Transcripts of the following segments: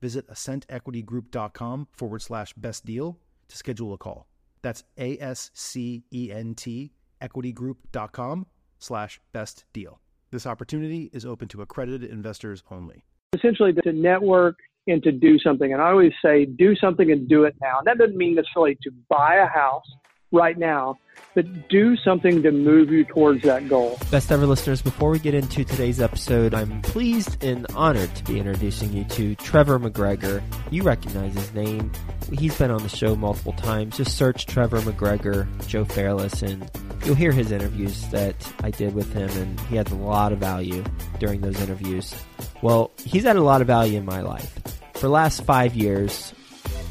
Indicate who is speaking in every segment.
Speaker 1: visit ascentequitygroup.com forward slash best deal to schedule a call. That's A S C E N T equitygroup.com slash best deal. This opportunity is open to accredited investors only.
Speaker 2: Essentially, to network and to do something. And I always say, do something and do it now. And that doesn't mean necessarily to buy a house right now, but do something to move you towards that goal.
Speaker 3: Best ever listeners, before we get into today's episode, I'm pleased and honored to be introducing you to Trevor McGregor. You recognize his name. He's been on the show multiple times. Just search Trevor McGregor, Joe Fairless, and you'll hear his interviews that I did with him, and he has a lot of value during those interviews. Well, he's had a lot of value in my life. For the last five years,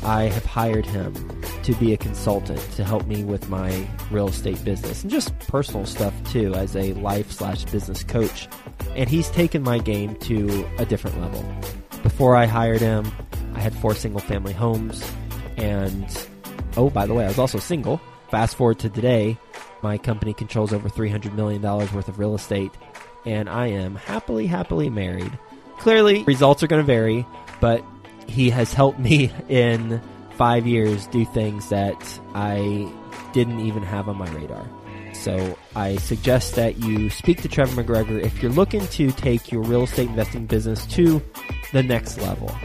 Speaker 3: I have hired him to be a consultant to help me with my real estate business and just personal stuff too as a life slash business coach. And he's taken my game to a different level. Before I hired him, I had four single family homes. And oh, by the way, I was also single. Fast forward to today, my company controls over $300 million worth of real estate. And I am happily, happily married. Clearly, results are going to vary, but he has helped me in five years do things that I didn't even have on my radar. So I suggest that you speak to Trevor McGregor if you're looking to take your real estate investing business to the next level.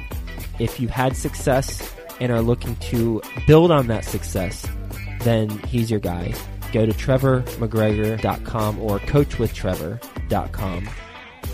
Speaker 3: If you've had success and are looking to build on that success, then he's your guy. Go to trevormcgregor.com or coachwithtrevor.com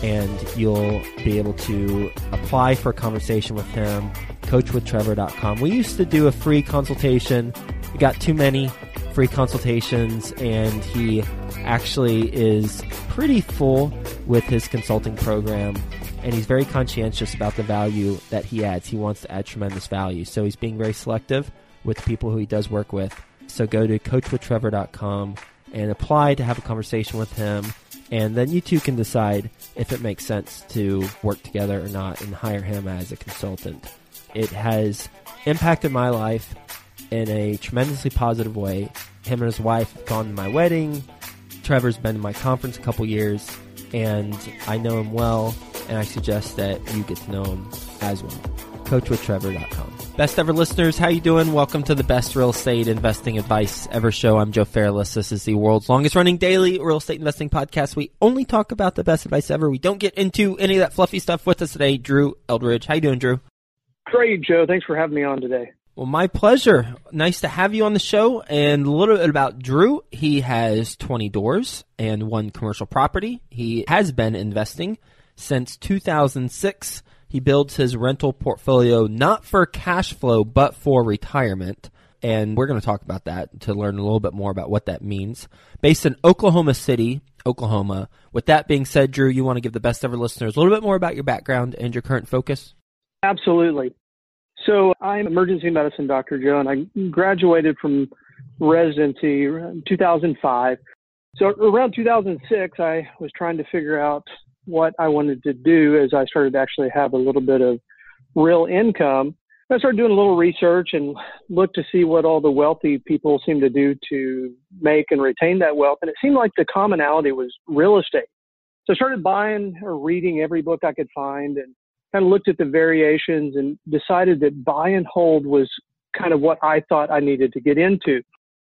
Speaker 3: and you'll be able to apply for a conversation with him. Coachwithtrevor.com. We used to do a free consultation. We got too many free consultations, and he actually is pretty full with his consulting program. And he's very conscientious about the value that he adds. He wants to add tremendous value. So he's being very selective with the people who he does work with. So go to coachwithtrevor.com and apply to have a conversation with him and then you two can decide if it makes sense to work together or not and hire him as a consultant. It has impacted my life in a tremendously positive way. Him and his wife have gone to my wedding. Trevor's been to my conference a couple years, and I know him well, and I suggest that you get to know him as well. CoachWithTrevor.com. Best ever listeners, how you doing? Welcome to the best real estate investing advice ever show. I'm Joe Fairless. This is the world's longest running daily real estate investing podcast. We only talk about the best advice ever. We don't get into any of that fluffy stuff with us today. Drew Eldridge. How you doing, Drew?
Speaker 2: Great, Joe. Thanks for having me on today.
Speaker 3: Well, my pleasure. Nice to have you on the show. And a little bit about Drew. He has 20 doors and one commercial property. He has been investing since 2006 he builds his rental portfolio not for cash flow, but for retirement. And we're going to talk about that to learn a little bit more about what that means. Based in Oklahoma City, Oklahoma. With that being said, Drew, you want to give the best ever listeners a little bit more about your background and your current focus?
Speaker 2: Absolutely. So I'm emergency medicine doctor, Joe, and I graduated from residency in 2005. So around 2006, I was trying to figure out what I wanted to do as I started to actually have a little bit of real income. I started doing a little research and looked to see what all the wealthy people seem to do to make and retain that wealth. And it seemed like the commonality was real estate. So I started buying or reading every book I could find and kind of looked at the variations and decided that buy and hold was kind of what I thought I needed to get into.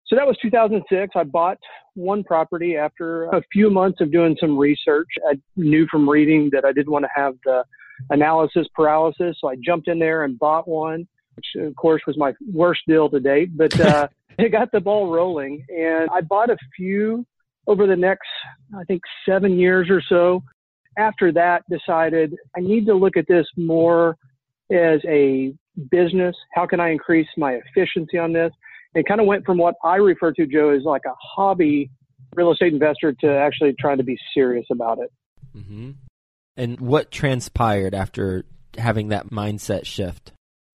Speaker 2: So that was 2006. I bought one property after a few months of doing some research. I knew from reading that I didn't want to have the analysis paralysis. So I jumped in there and bought one. which of course was my worst deal to date, but uh, it got the ball rolling. And I bought a few over the next, I think, seven years or so. After that, decided I need to look at this more as a business. How can I increase my efficiency on this? It kind of went from what I refer to, Joe, as like a hobby real estate investor to actually trying to be serious about it.
Speaker 3: Mm-hmm. And what transpired after having that mindset shift?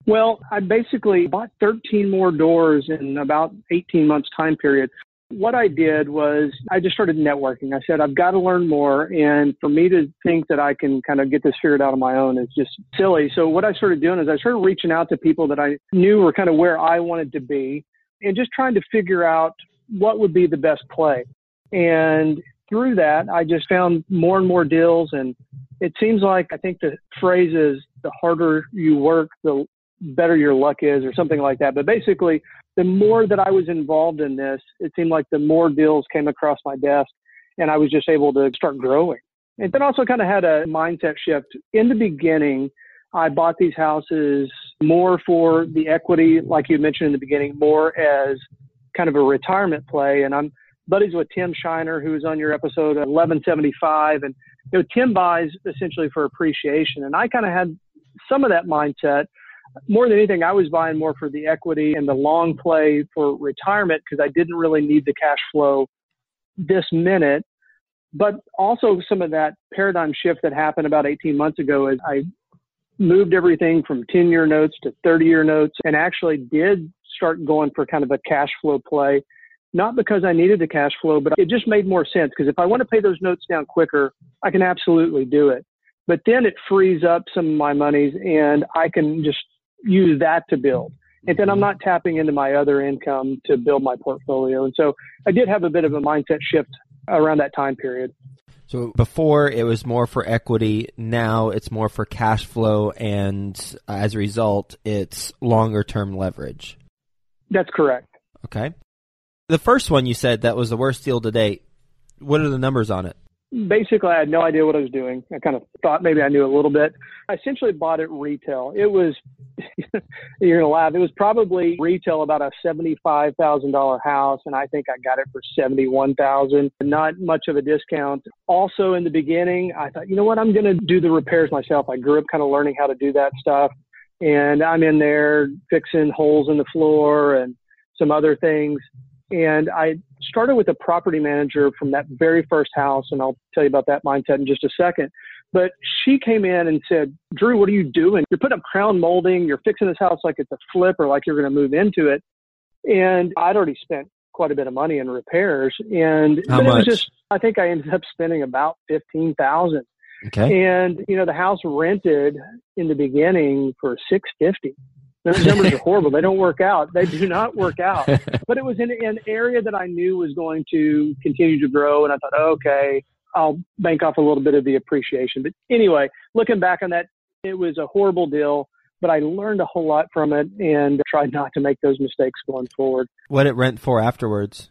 Speaker 2: Well, I basically bought 13 more doors in about 18 months time period. What I did was I just started networking. I said, I've got to learn more. And for me to think that I can kind of get this figured out on my own is just silly. So what I started doing is I started reaching out to people that I knew were kind of where I wanted to be and just trying to figure out what would be the best play. And through that, I just found more and more deals. And it seems like I think the phrase is the harder you work, the better your luck is, or something like that. But basically, the more that I was involved in this, it seemed like the more deals came across my desk, and I was just able to start growing. And then also kind of had a mindset shift. In the beginning, I bought these houses more for the equity, like you mentioned in the beginning, more as kind of a retirement play. And I'm buddies with Tim Shiner, who was on your episode 1175. And you know, Tim buys essentially for appreciation. And I kind of had some of that mindset. More than anything, I was buying more for the equity and the long play for retirement because I didn't really need the cash flow this minute. But also some of that paradigm shift that happened about 18 months ago is I moved everything from 10 year notes to 30 year notes and actually did start going for kind of a cash flow play not because I needed the cash flow, but it just made more sense because if I want to pay those notes down quicker, I can absolutely do it. But then it frees up some of my monies and I can just use that to build. And then I'm mm-hmm. not tapping into my other income to build my portfolio. And so I did have a bit of a mindset shift around that time period.
Speaker 3: So before it was more for equity, now it's more for cash flow, and as a result, it's longer term leverage.
Speaker 2: That's correct.
Speaker 3: Okay. The first one you said that was the worst deal to date. What are the numbers on it?
Speaker 2: Basically, I had no idea what I was doing. I kind of thought maybe I knew a little bit. I essentially bought it retail. It was, you're gonna laugh. It was probably retail about a seventy-five thousand dollar house, and I think I got it for seventy-one thousand. Not much of a discount. Also, in the beginning, I thought, you know what, I'm gonna do the repairs myself. I grew up kind of learning how to do that stuff, and I'm in there fixing holes in the floor and some other things. And I started with a property manager from that very first house, and I'll tell you about that mindset in just a second. But she came in and said, Drew, what are you doing? You're putting up crown molding, you're fixing this house like it's a flip or like you're going to move into it. And I'd already spent quite a bit of money in repairs. And
Speaker 3: How much?
Speaker 2: just, I think I ended up spending about 15000
Speaker 3: Okay.
Speaker 2: And, you know, the house rented in the beginning for 650 those numbers are horrible. They don't work out. They do not work out. But it was in an area that I knew was going to continue to grow. And I thought, okay, I'll bank off a little bit of the appreciation. But anyway, looking back on that, it was a horrible deal, but I learned a whole lot from it and tried not to make those mistakes going forward.
Speaker 3: What it rent for afterwards?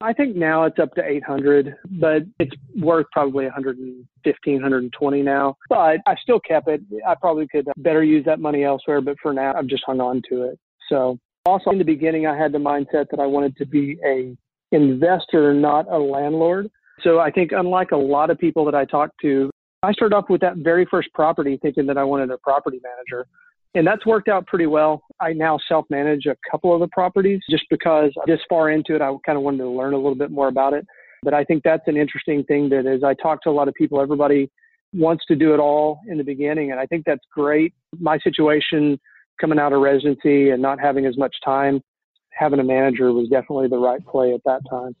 Speaker 2: I think now it's up to 800, but it's worth probably 115, 120 now. But I still kept it. I probably could better use that money elsewhere, but for now, I've just hung on to it. So also in the beginning, I had the mindset that I wanted to be a investor, not a landlord. So I think unlike a lot of people that I talk to, I started off with that very first property thinking that I wanted a property manager and that's worked out pretty well. I now self manage a couple of the properties just because this far into it, I kind of wanted to learn a little bit more about it. But I think that's an interesting thing that as I talk to a lot of people, everybody wants to do it all in the beginning. And I think that's great. My situation coming out of residency and not having as much time, having a manager was definitely the right play at that time.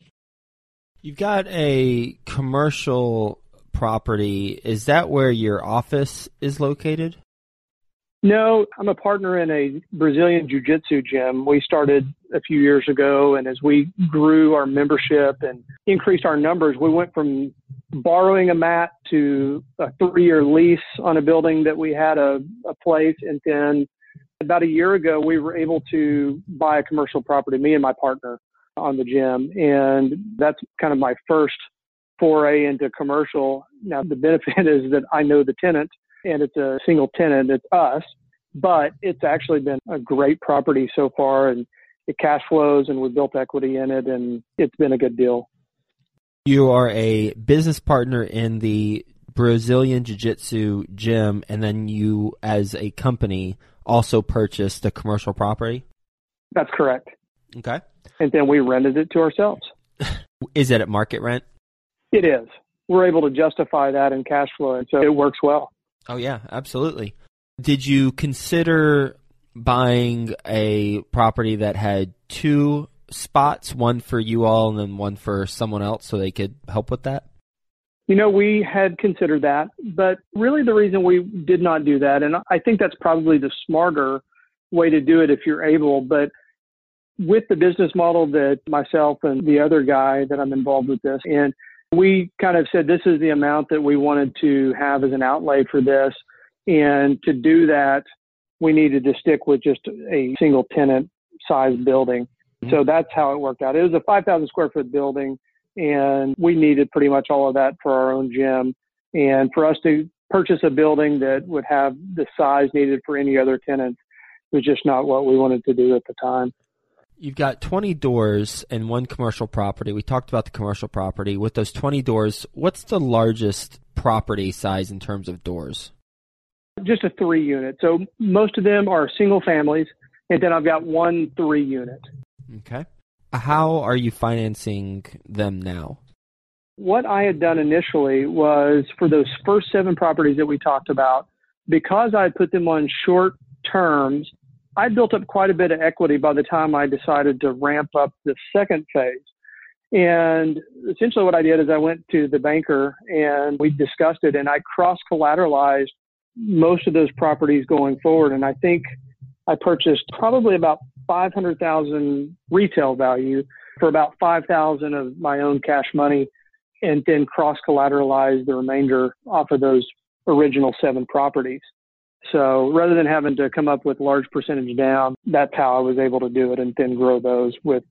Speaker 3: You've got a commercial property. Is that where your office is located?
Speaker 2: No, I'm a partner in a Brazilian Jiu Jitsu gym. We started a few years ago, and as we grew our membership and increased our numbers, we went from borrowing a mat to a three year lease on a building that we had a, a place. And then about a year ago, we were able to buy a commercial property, me and my partner on the gym. And that's kind of my first foray into commercial. Now, the benefit is that I know the tenant and it's a single tenant, it's us. but it's actually been a great property so far and it cash flows and we built equity in it and it's been a good deal.
Speaker 3: You are a business partner in the Brazilian Jiu Jitsu gym, and then you, as a company, also purchased the commercial property?
Speaker 2: That's correct.
Speaker 3: Okay.
Speaker 2: And then we rented it to ourselves.
Speaker 3: Is it at market rent?
Speaker 2: It is. We're able to justify that in cash flow, and so it works well.
Speaker 3: Oh, yeah, absolutely. Did you consider buying a property that had two spots, one for you all and then one for someone else so they could help with that?
Speaker 2: You know, we had considered that, but really the reason we did not do that, and I think that's probably the smarter way to do it if you're able, but with the business model that myself and the other guy that I'm involved with this, and we kind of said this is the amount that we wanted to have as an outlay for this. And to do that, we needed to stick with just a single tenant size building. Mm-hmm. So that's how it worked out. It was a 5,000 square foot building, and we needed pretty much all of that for our own gym. And for us to purchase a building that would have the size needed for any other tenant was just not what we wanted to do at the time.
Speaker 3: You've got 20 doors and one commercial property. We talked about the commercial property. With those 20 doors, what's the largest property size in terms of doors?
Speaker 2: Just a three unit. So most of them are single families, and then I've got one three unit.
Speaker 3: Okay. How are you financing them now?
Speaker 2: What I had done initially was for those first seven properties that we talked about, because I put them on short terms, I built up quite a bit of equity by the time I decided to ramp up the second phase. And essentially, what I did is I went to the banker and we discussed it, and I cross collateralized most of those properties going forward. And I think I purchased probably about 500,000 retail value for about 5,000 of my own cash money and then cross collateralized the remainder off of those original seven properties. So rather than having to come up with large percentage down, that's how I was able to do it and then grow those with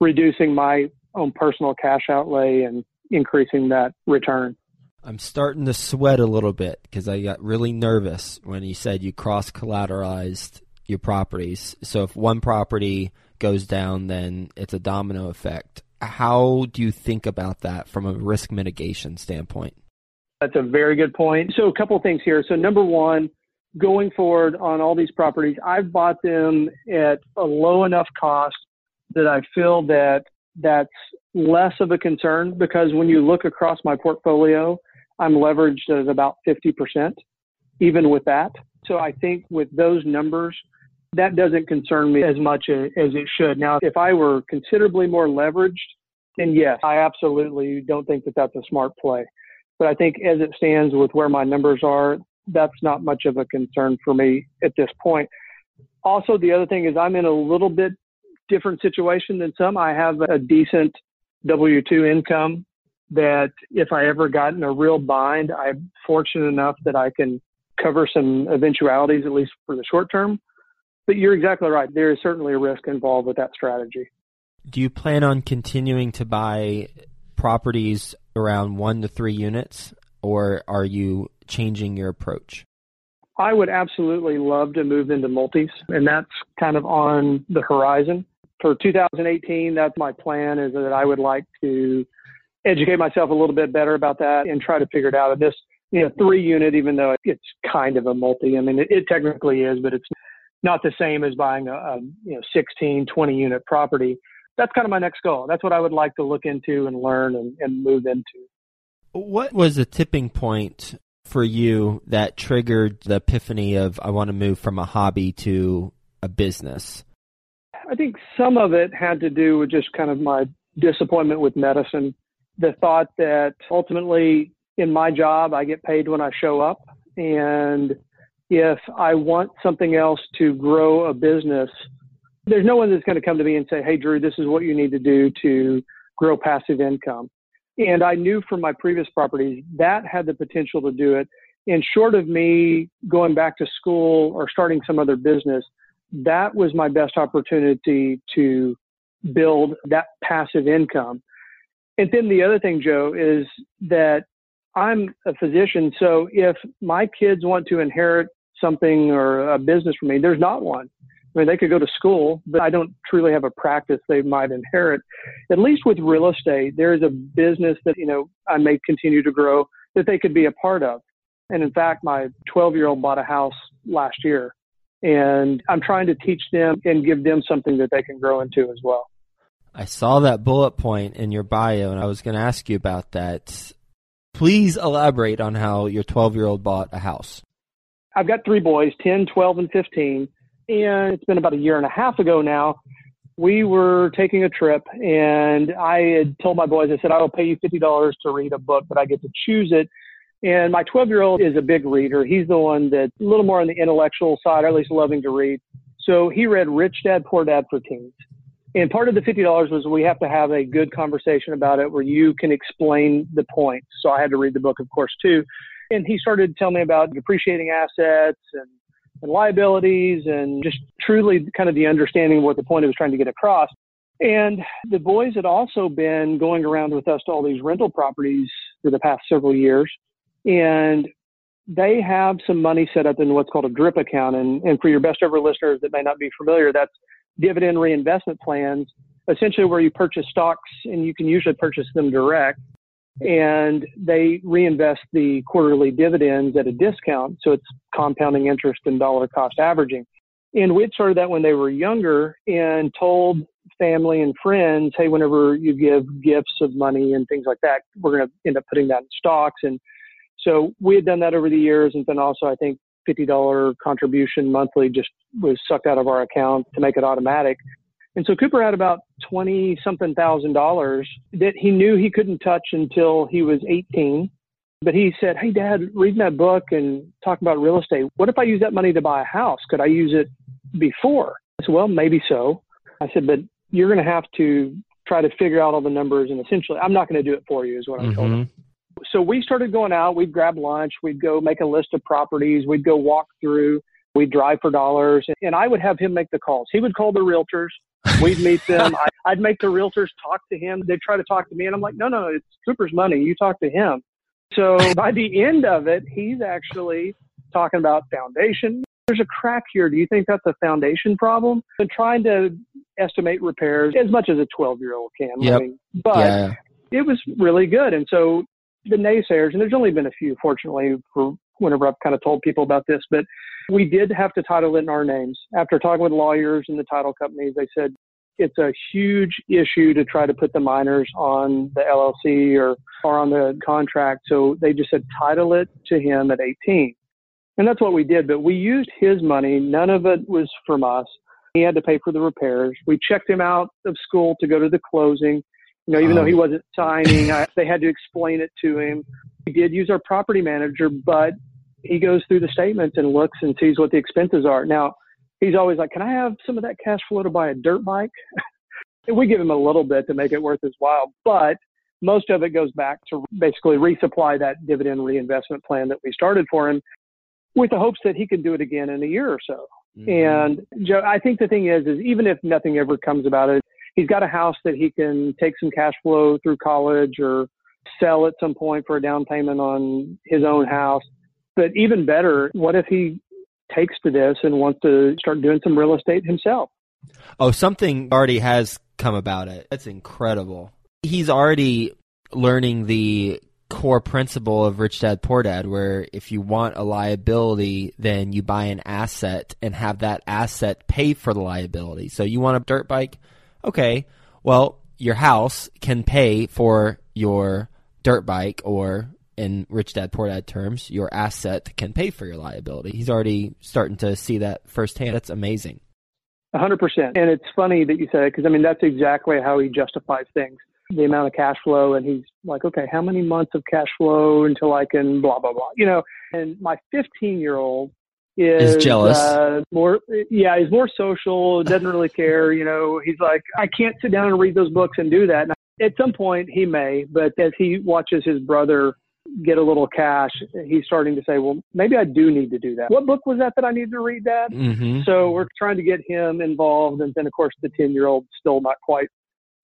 Speaker 2: reducing my own personal cash outlay and increasing that return.
Speaker 3: I'm starting to sweat a little bit because I got really nervous when you said you cross collateralized your properties. So if one property goes down, then it's a domino effect. How do you think about that from a risk mitigation standpoint?
Speaker 2: That's a very good point. So a couple of things here. So number one, going forward on all these properties, I've bought them at a low enough cost that I feel that that's less of a concern because when you look across my portfolio, I'm leveraged at about 50%, even with that. So I think with those numbers, that doesn't concern me as much as it should. Now, if I were considerably more leveraged, then yes, I absolutely don't think that that's a smart play. But I think as it stands with where my numbers are, that's not much of a concern for me at this point. Also, the other thing is I'm in a little bit different situation than some. I have a decent W 2 income that if I ever got in a real bind, I'm fortunate enough that I can cover some eventualities, at least for the short term. But you're exactly right. There is certainly a risk involved with that strategy.
Speaker 3: Do you plan on continuing to buy properties around one to three units, or are you changing your approach?
Speaker 2: I would absolutely love to move into multis, and that's kind of on the horizon. For 2018, that's my plan is that I would like to educate myself a little bit better about that and try to figure it out. This, you know, three unit, even though it's kind of a multi, I mean, it, it technically is, but it's not the same as buying a, a, you know 16, 20 unit property. That's kind of my next goal. That's what I would like to look into and learn and, and move into.
Speaker 3: What was the tipping point for you that triggered the epiphany of I want to move from a hobby to a business?
Speaker 2: I think some of it had to do with just kind of my disappointment with medicine. The thought that ultimately in my job, I get paid when I show up. And if I want something else to grow a business, there's no one that's going to come to me and say, Hey, Drew, this is what you need to do to grow passive income. And I knew from my previous properties that had the potential to do it. And short of me going back to school or starting some other business, that was my best opportunity to build that passive income. And then the other thing, Joe, is that I'm a physician. So if my kids want to inherit something or a business from me. There's not one. I mean, they could go to school, but I don't truly have a practice they might inherit. At least with real estate, there is a business that, you know, I may continue to grow that they could be a part of. And in fact, my 12 year old bought a house last year and I'm trying to teach them and give them something that they can grow into as well.
Speaker 3: I saw that bullet point in your bio and I was going to ask you about that. Please elaborate on how your 12 year old bought a house.
Speaker 2: I've got three boys, 10, 12, and 15 and it's been about a year and a half ago now. We were taking a trip, and I had told my boys, I said, I will pay you $50 to read a book, but I get to choose it. And my 12 year old is a big reader. He's the one that's a little more on the intellectual side, or at least loving to read. So he read Rich Dad, Poor Dad for Teens. And part of the $50 was we have to have a good conversation about it where you can explain the points. So I had to read the book, of course, too. And he started telling me about depreciating assets and and liabilities and just truly kind of the understanding of what the point it was trying to get across. And the boys had also been going around with us to all these rental properties for the past several years. And they have some money set up in what's called a DRIP account. And, and for your best ever listeners that may not be familiar, that's dividend reinvestment plans, essentially where you purchase stocks and you can usually purchase them direct and they reinvest the quarterly dividends at a discount. So it's compounding interest and dollar cost averaging. And we started that when they were younger and told family and friends, hey, whenever you give gifts of money and things like that, we're going to end up putting that in stocks. And so we had done that over the years. And then also, I think $50 contribution monthly just was sucked out of our account to make it automatic. And so Cooper had about 20 something thousand dollars that he knew he couldn't touch until he was 18. But he said, Hey, dad, reading that book and talking about real estate, what if I use that money to buy a house? Could I use it before? I said, Well, maybe so. I said, But you're going to have to try to figure out all the numbers. And essentially, I'm not going to do it for you, is what I mm-hmm. told him. So we started going out. We'd grab lunch. We'd go make a list of properties. We'd go walk through. We'd drive for dollars. And I would have him make the calls. He would call the realtors. We'd meet them. I, would make the realtors talk to him. They'd try to talk to me, and I'm like, no, no, it's Cooper's money. You talk to him. So by the end of it, he's actually talking about foundation. There's a crack here. Do you think that's a foundation problem? And trying to estimate repairs as much as a 12 year old can.
Speaker 3: Yep. I mean,
Speaker 2: but yeah. it was really good. And so the naysayers, and there's only been a few, fortunately, for whenever I've kind of told people about this, but we did have to title it in our names. After talking with lawyers and the title companies, they said it's a huge issue to try to put the minors on the LLC or, or on the contract. So they just said title it to him at 18. And that's what we did. But we used his money. None of it was from us. He had to pay for the repairs. We checked him out of school to go to the closing. You know, even um, though he wasn't signing, I, they had to explain it to him. We did use our property manager, but he goes through the statements and looks and sees what the expenses are. Now, he's always like, "Can I have some of that cash flow to buy a dirt bike?" and we give him a little bit to make it worth his while, but most of it goes back to basically resupply that dividend reinvestment plan that we started for him with the hopes that he can do it again in a year or so. Mm-hmm. And Joe, I think the thing is, is even if nothing ever comes about it, he's got a house that he can take some cash flow through college or sell at some point for a down payment on his own house. But even better, what if he takes to this and wants to start doing some real estate himself?
Speaker 3: Oh, something already has come about it. That's incredible. He's already learning the core principle of Rich Dad Poor Dad, where if you want a liability, then you buy an asset and have that asset pay for the liability. So you want a dirt bike? Okay. Well, your house can pay for your dirt bike or in rich dad poor dad terms, your asset can pay for your liability. He's already starting to see that firsthand. That's amazing.
Speaker 2: A hundred percent. And it's funny that you say it because I mean that's exactly how he justifies things. The amount of cash flow, and he's like, okay, how many months of cash flow until I can blah blah blah, you know. And my 15 year old is,
Speaker 3: is jealous.
Speaker 2: Uh, more, yeah, he's more social. Doesn't really care. You know, he's like, I can't sit down and read those books and do that. And at some point, he may, but as he watches his brother get a little cash, he's starting to say, well, maybe I do need to do that. What book was that that I need to read, Dad?
Speaker 3: Mm-hmm.
Speaker 2: So we're trying to get him involved. And then, of course, the 10 year old still not quite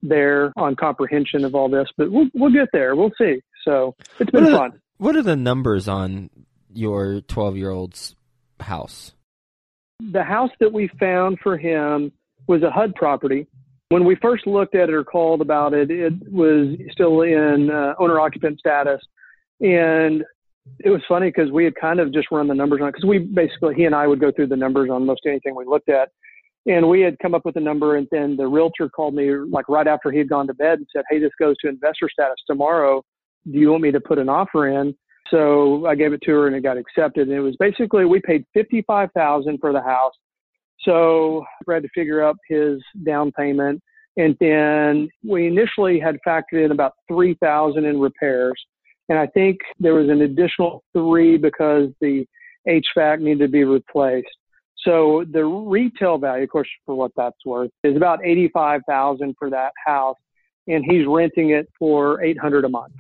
Speaker 2: there on comprehension of all this, but we'll, we'll get there. We'll see. So it's been
Speaker 3: what
Speaker 2: fun.
Speaker 3: What are the numbers on your 12 year old's house?
Speaker 2: The house that we found for him was a HUD property. When we first looked at it or called about it, it was still in uh, owner occupant status. And it was funny because we had kind of just run the numbers on it because we basically, he and I would go through the numbers on most anything we looked at. And we had come up with a number, and then the realtor called me like right after he had gone to bed and said, Hey, this goes to investor status tomorrow. Do you want me to put an offer in? So I gave it to her and it got accepted. And it was basically we paid fifty five thousand for the house. So I had to figure up his down payment. And then we initially had factored in about three thousand in repairs. And I think there was an additional three because the HVAC needed to be replaced. So the retail value, of course, for what that's worth, is about eighty-five thousand for that house, and he's renting it for eight hundred a month.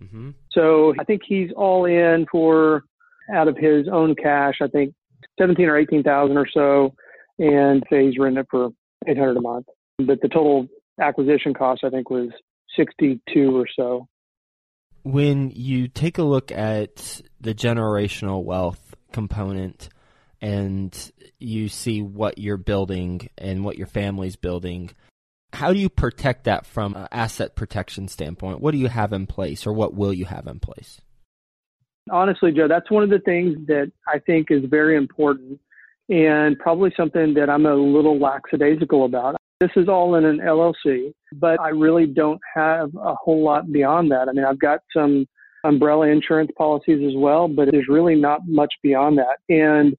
Speaker 2: Mm-hmm. So I think he's all in for out of his own cash. I think seventeen or eighteen thousand or so, and say he's renting it for eight hundred a month. But the total acquisition cost, I think, was sixty-two or so.
Speaker 3: When you take a look at the generational wealth component and you see what you're building and what your family's building, how do you protect that from an asset protection standpoint? What do you have in place or what will you have in place?
Speaker 2: Honestly, Joe, that's one of the things that I think is very important and probably something that I'm a little lackadaisical about. This is all in an LLC, but I really don't have a whole lot beyond that. I mean, I've got some umbrella insurance policies as well, but there's really not much beyond that. And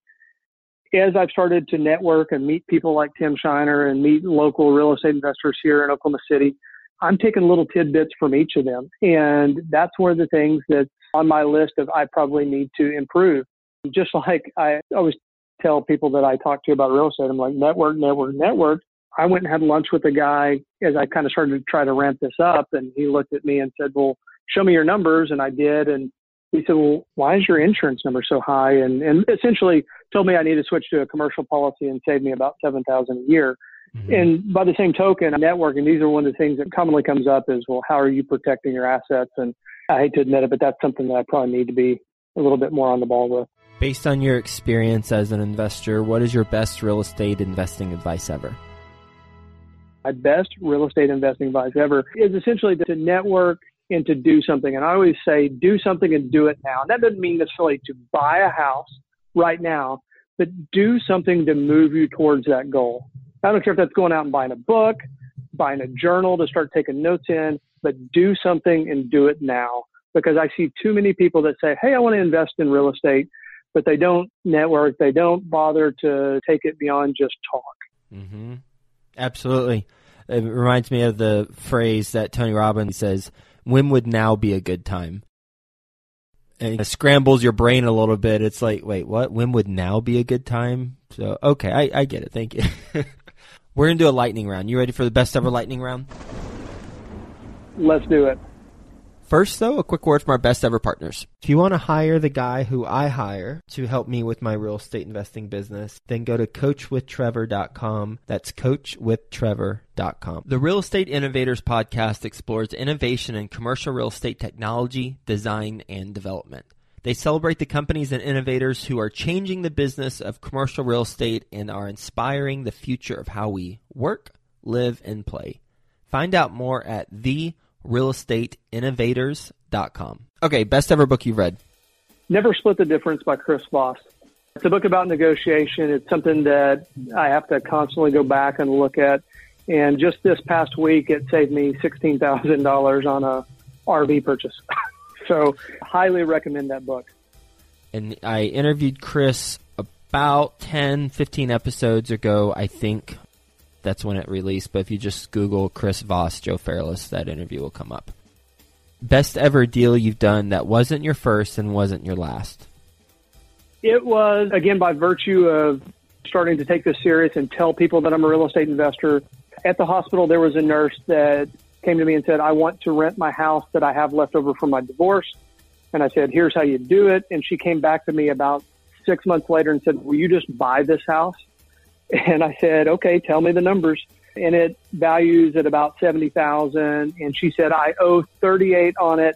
Speaker 2: as I've started to network and meet people like Tim Shiner and meet local real estate investors here in Oklahoma City, I'm taking little tidbits from each of them. And that's one of the things that's on my list of I probably need to improve. Just like I always tell people that I talk to about real estate, I'm like, network, network, network. I went and had lunch with a guy as I kind of started to try to ramp this up. And he looked at me and said, Well, show me your numbers. And I did. And he said, Well, why is your insurance number so high? And, and essentially told me I need to switch to a commercial policy and save me about 7000 a year. Mm-hmm. And by the same token, networking, these are one of the things that commonly comes up is, well, how are you protecting your assets? And I hate to admit it, but that's something that I probably need to be a little bit more on the ball with.
Speaker 3: Based on your experience as an investor, what is your best real estate investing advice ever?
Speaker 2: My best real estate investing advice ever is essentially to network and to do something. And I always say, do something and do it now. And that doesn't mean necessarily to buy a house right now, but do something to move you towards that goal. I don't care if that's going out and buying a book, buying a journal to start taking notes in, but do something and do it now. Because I see too many people that say, Hey, I want to invest in real estate, but they don't network. They don't bother to take it beyond just talk.
Speaker 3: Mm-hmm. Absolutely. It reminds me of the phrase that Tony Robbins says, when would now be a good time? And it scrambles your brain a little bit. It's like, wait, what? When would now be a good time? So, okay, I, I get it. Thank you. We're going to do a lightning round. You ready for the best ever lightning round?
Speaker 2: Let's do it.
Speaker 3: First, though, a quick word from our best ever partners. If you want to hire the guy who I hire to help me with my real estate investing business, then go to coachwithtrevor.com. That's coachwithtrevor.com. The Real Estate Innovators podcast explores innovation in commercial real estate technology, design, and development. They celebrate the companies and innovators who are changing the business of commercial real estate and are inspiring the future of how we work, live, and play. Find out more at the realestateinnovators.com. Okay, best ever book you've read.
Speaker 2: Never Split the Difference by Chris Voss. It's a book about negotiation. It's something that I have to constantly go back and look at. And just this past week, it saved me $16,000 on a RV purchase. so, highly recommend that book.
Speaker 3: And I interviewed Chris about 10, 15 episodes ago, I think, that's when it released. But if you just Google Chris Voss, Joe Fairless, that interview will come up. Best ever deal you've done that wasn't your first and wasn't your last?
Speaker 2: It was, again, by virtue of starting to take this serious and tell people that I'm a real estate investor. At the hospital, there was a nurse that came to me and said, I want to rent my house that I have left over from my divorce. And I said, here's how you do it. And she came back to me about six months later and said, will you just buy this house? And I said, okay, tell me the numbers. And it values at about 70,000. And she said, I owe 38 on it.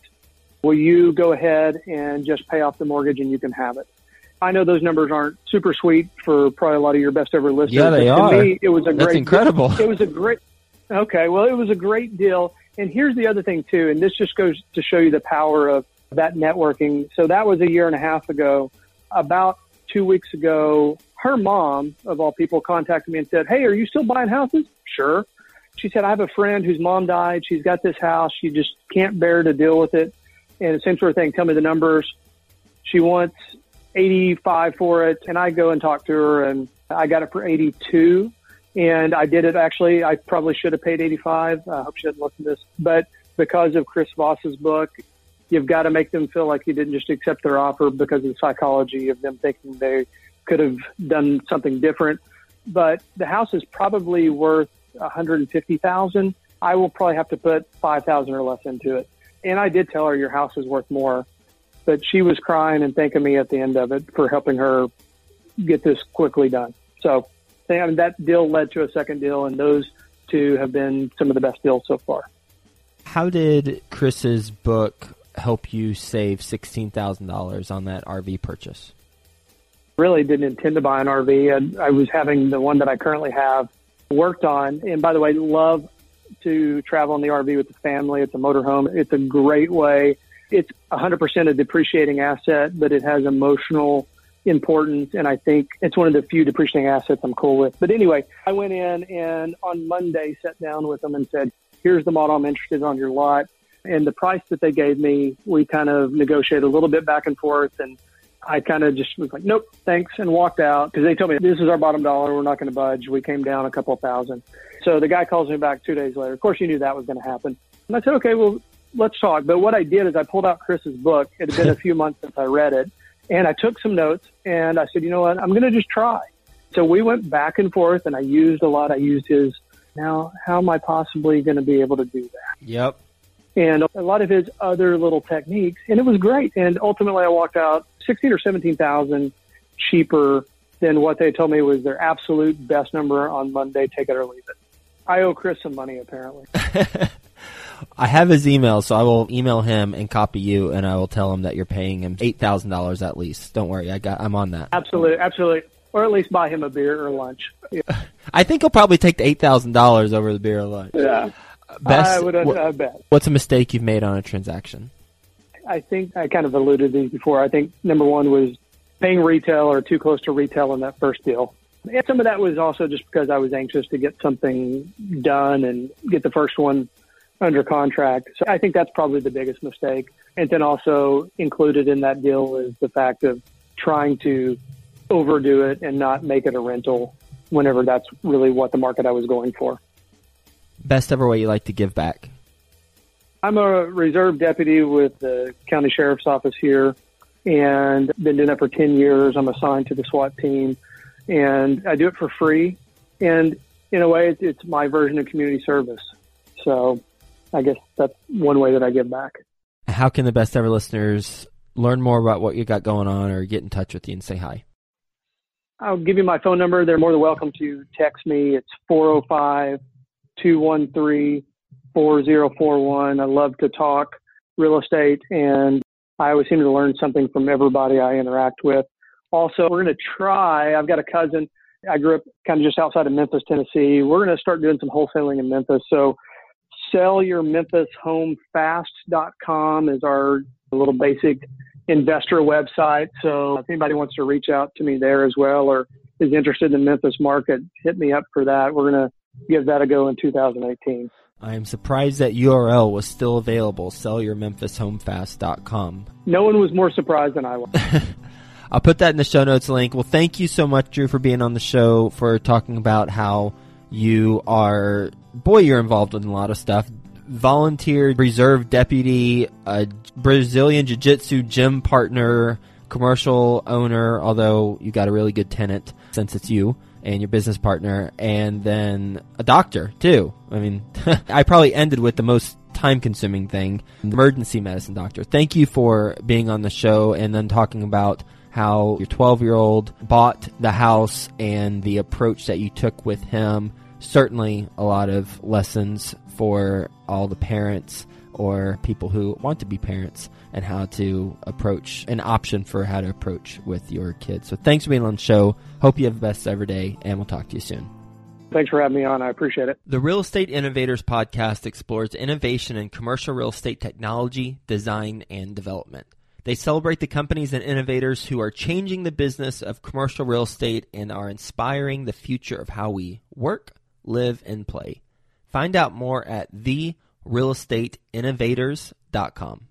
Speaker 2: Will you go ahead and just pay off the mortgage and you can have it? I know those numbers aren't super sweet for probably a lot of your best ever listeners.
Speaker 3: Yeah, they are.
Speaker 2: Me, it was a
Speaker 3: That's
Speaker 2: great.
Speaker 3: incredible.
Speaker 2: It was a great. Okay, well, it was a great deal. And here's the other thing too, and this just goes to show you the power of that networking. So that was a year and a half ago. About two weeks ago, her mom, of all people, contacted me and said, "Hey, are you still buying houses?" Sure. She said, "I have a friend whose mom died. She's got this house. She just can't bear to deal with it." And the same sort of thing. Tell me the numbers. She wants 85 for it. And I go and talk to her and I got it for 82. And I did it actually. I probably should have paid 85. I hope she doesn't listen to this. But because of Chris Voss's book, you've got to make them feel like you didn't just accept their offer because of the psychology of them thinking they could have done something different. But the house is probably worth 150,000. I will probably have to put 5,000 or less into it. And I did tell her your house is worth more but she was crying and thanking me at the end of it for helping her get this quickly done. So I mean, that deal led to a second deal, and those two have been some of the best deals so far.
Speaker 3: How did Chris's book help you save sixteen thousand dollars on that RV purchase?
Speaker 2: Really didn't intend to buy an RV. and I was having the one that I currently have worked on, and by the way, love to travel in the RV with the family. It's a motorhome. It's a great way it's 100% a depreciating asset, but it has emotional importance. And I think it's one of the few depreciating assets I'm cool with. But anyway, I went in and on Monday sat down with them and said, here's the model I'm interested in on your lot. And the price that they gave me, we kind of negotiated a little bit back and forth. And I kind of just was like, nope, thanks, and walked out because they told me this is our bottom dollar. We're not going to budge. We came down a couple of thousand. So the guy calls me back two days later. Of course, you knew that was going to happen. And I said, okay, well, let's talk. But what I did is I pulled out Chris's book. It had been a few months since I read it, and I took some notes. And I said, you know what? I'm going to just try. So we went back and forth, and I used a lot. I used his. Now, how am I possibly going to be able to do that?
Speaker 3: Yep.
Speaker 2: And a lot of his other little techniques, and it was great. And ultimately, I walked out sixteen or seventeen thousand cheaper than what they told me was their absolute best number on Monday. Take it or leave it. I owe Chris some money, apparently.
Speaker 3: I have his email, so I will email him and copy you, and I will tell him that you're paying him eight thousand dollars at least. Don't worry, I got I'm on that.
Speaker 2: Absolutely, absolutely, or at least buy him a beer or lunch. Yeah.
Speaker 3: I think he'll probably take the eight thousand dollars over the beer or lunch.
Speaker 2: Yeah,
Speaker 3: Best, what- what's a mistake you've made on a transaction?
Speaker 2: I think I kind of alluded to these before. I think number one was paying retail or too close to retail in that first deal. And some of that was also just because I was anxious to get something done and get the first one under contract. So I think that's probably the biggest mistake. And then also included in that deal is the fact of trying to overdo it and not make it a rental whenever that's really what the market I was going for.
Speaker 3: Best ever way you like to give back?
Speaker 2: I'm a reserve deputy with the county sheriff's office here and been doing that for 10 years. I'm assigned to the SWAT team and I do it for free. And in a way, it's, it's my version of community service. So I guess that's one way that I give back.
Speaker 3: How can the best ever listeners learn more about what you got going on, or get in touch with you and say hi?
Speaker 2: I'll give you my phone number. They're more than welcome to text me. It's 405 213 4041. I love to talk real estate, and I always seem to learn something from everybody I interact with. Also, we're going to try, I've got a cousin. I grew up kind of just outside of Memphis, Tennessee. We're going to start doing some wholesaling in Memphis. So, sellyourmemphishomefast.com is our little basic investor website. So, if anybody wants to reach out to me there as well or is interested in the Memphis market, hit me up for that. We're going to give that a go in 2018.
Speaker 3: I am surprised that URL was still available. Sellyourmemphishomefast.com.
Speaker 2: No one was more surprised than I was.
Speaker 3: I'll put that in the show notes link. Well, thank you so much, Drew, for being on the show, for talking about how you are, boy, you're involved in a lot of stuff. Volunteer reserve deputy, a Brazilian Jiu Jitsu gym partner, commercial owner, although you got a really good tenant since it's you and your business partner, and then a doctor, too. I mean, I probably ended with the most time consuming thing emergency medicine doctor. Thank you for being on the show and then talking about how your 12 year old bought the house and the approach that you took with him. Certainly a lot of lessons for all the parents or people who want to be parents and how to approach an option for how to approach with your kids. So thanks for being on the show. Hope you have the best ever day, and we'll talk to you soon.
Speaker 2: Thanks for having me on. I appreciate it.
Speaker 3: The Real Estate Innovators podcast explores innovation in commercial real estate technology, design, and development. They celebrate the companies and innovators who are changing the business of commercial real estate and are inspiring the future of how we work, live, and play. Find out more at therealestateinnovators.com.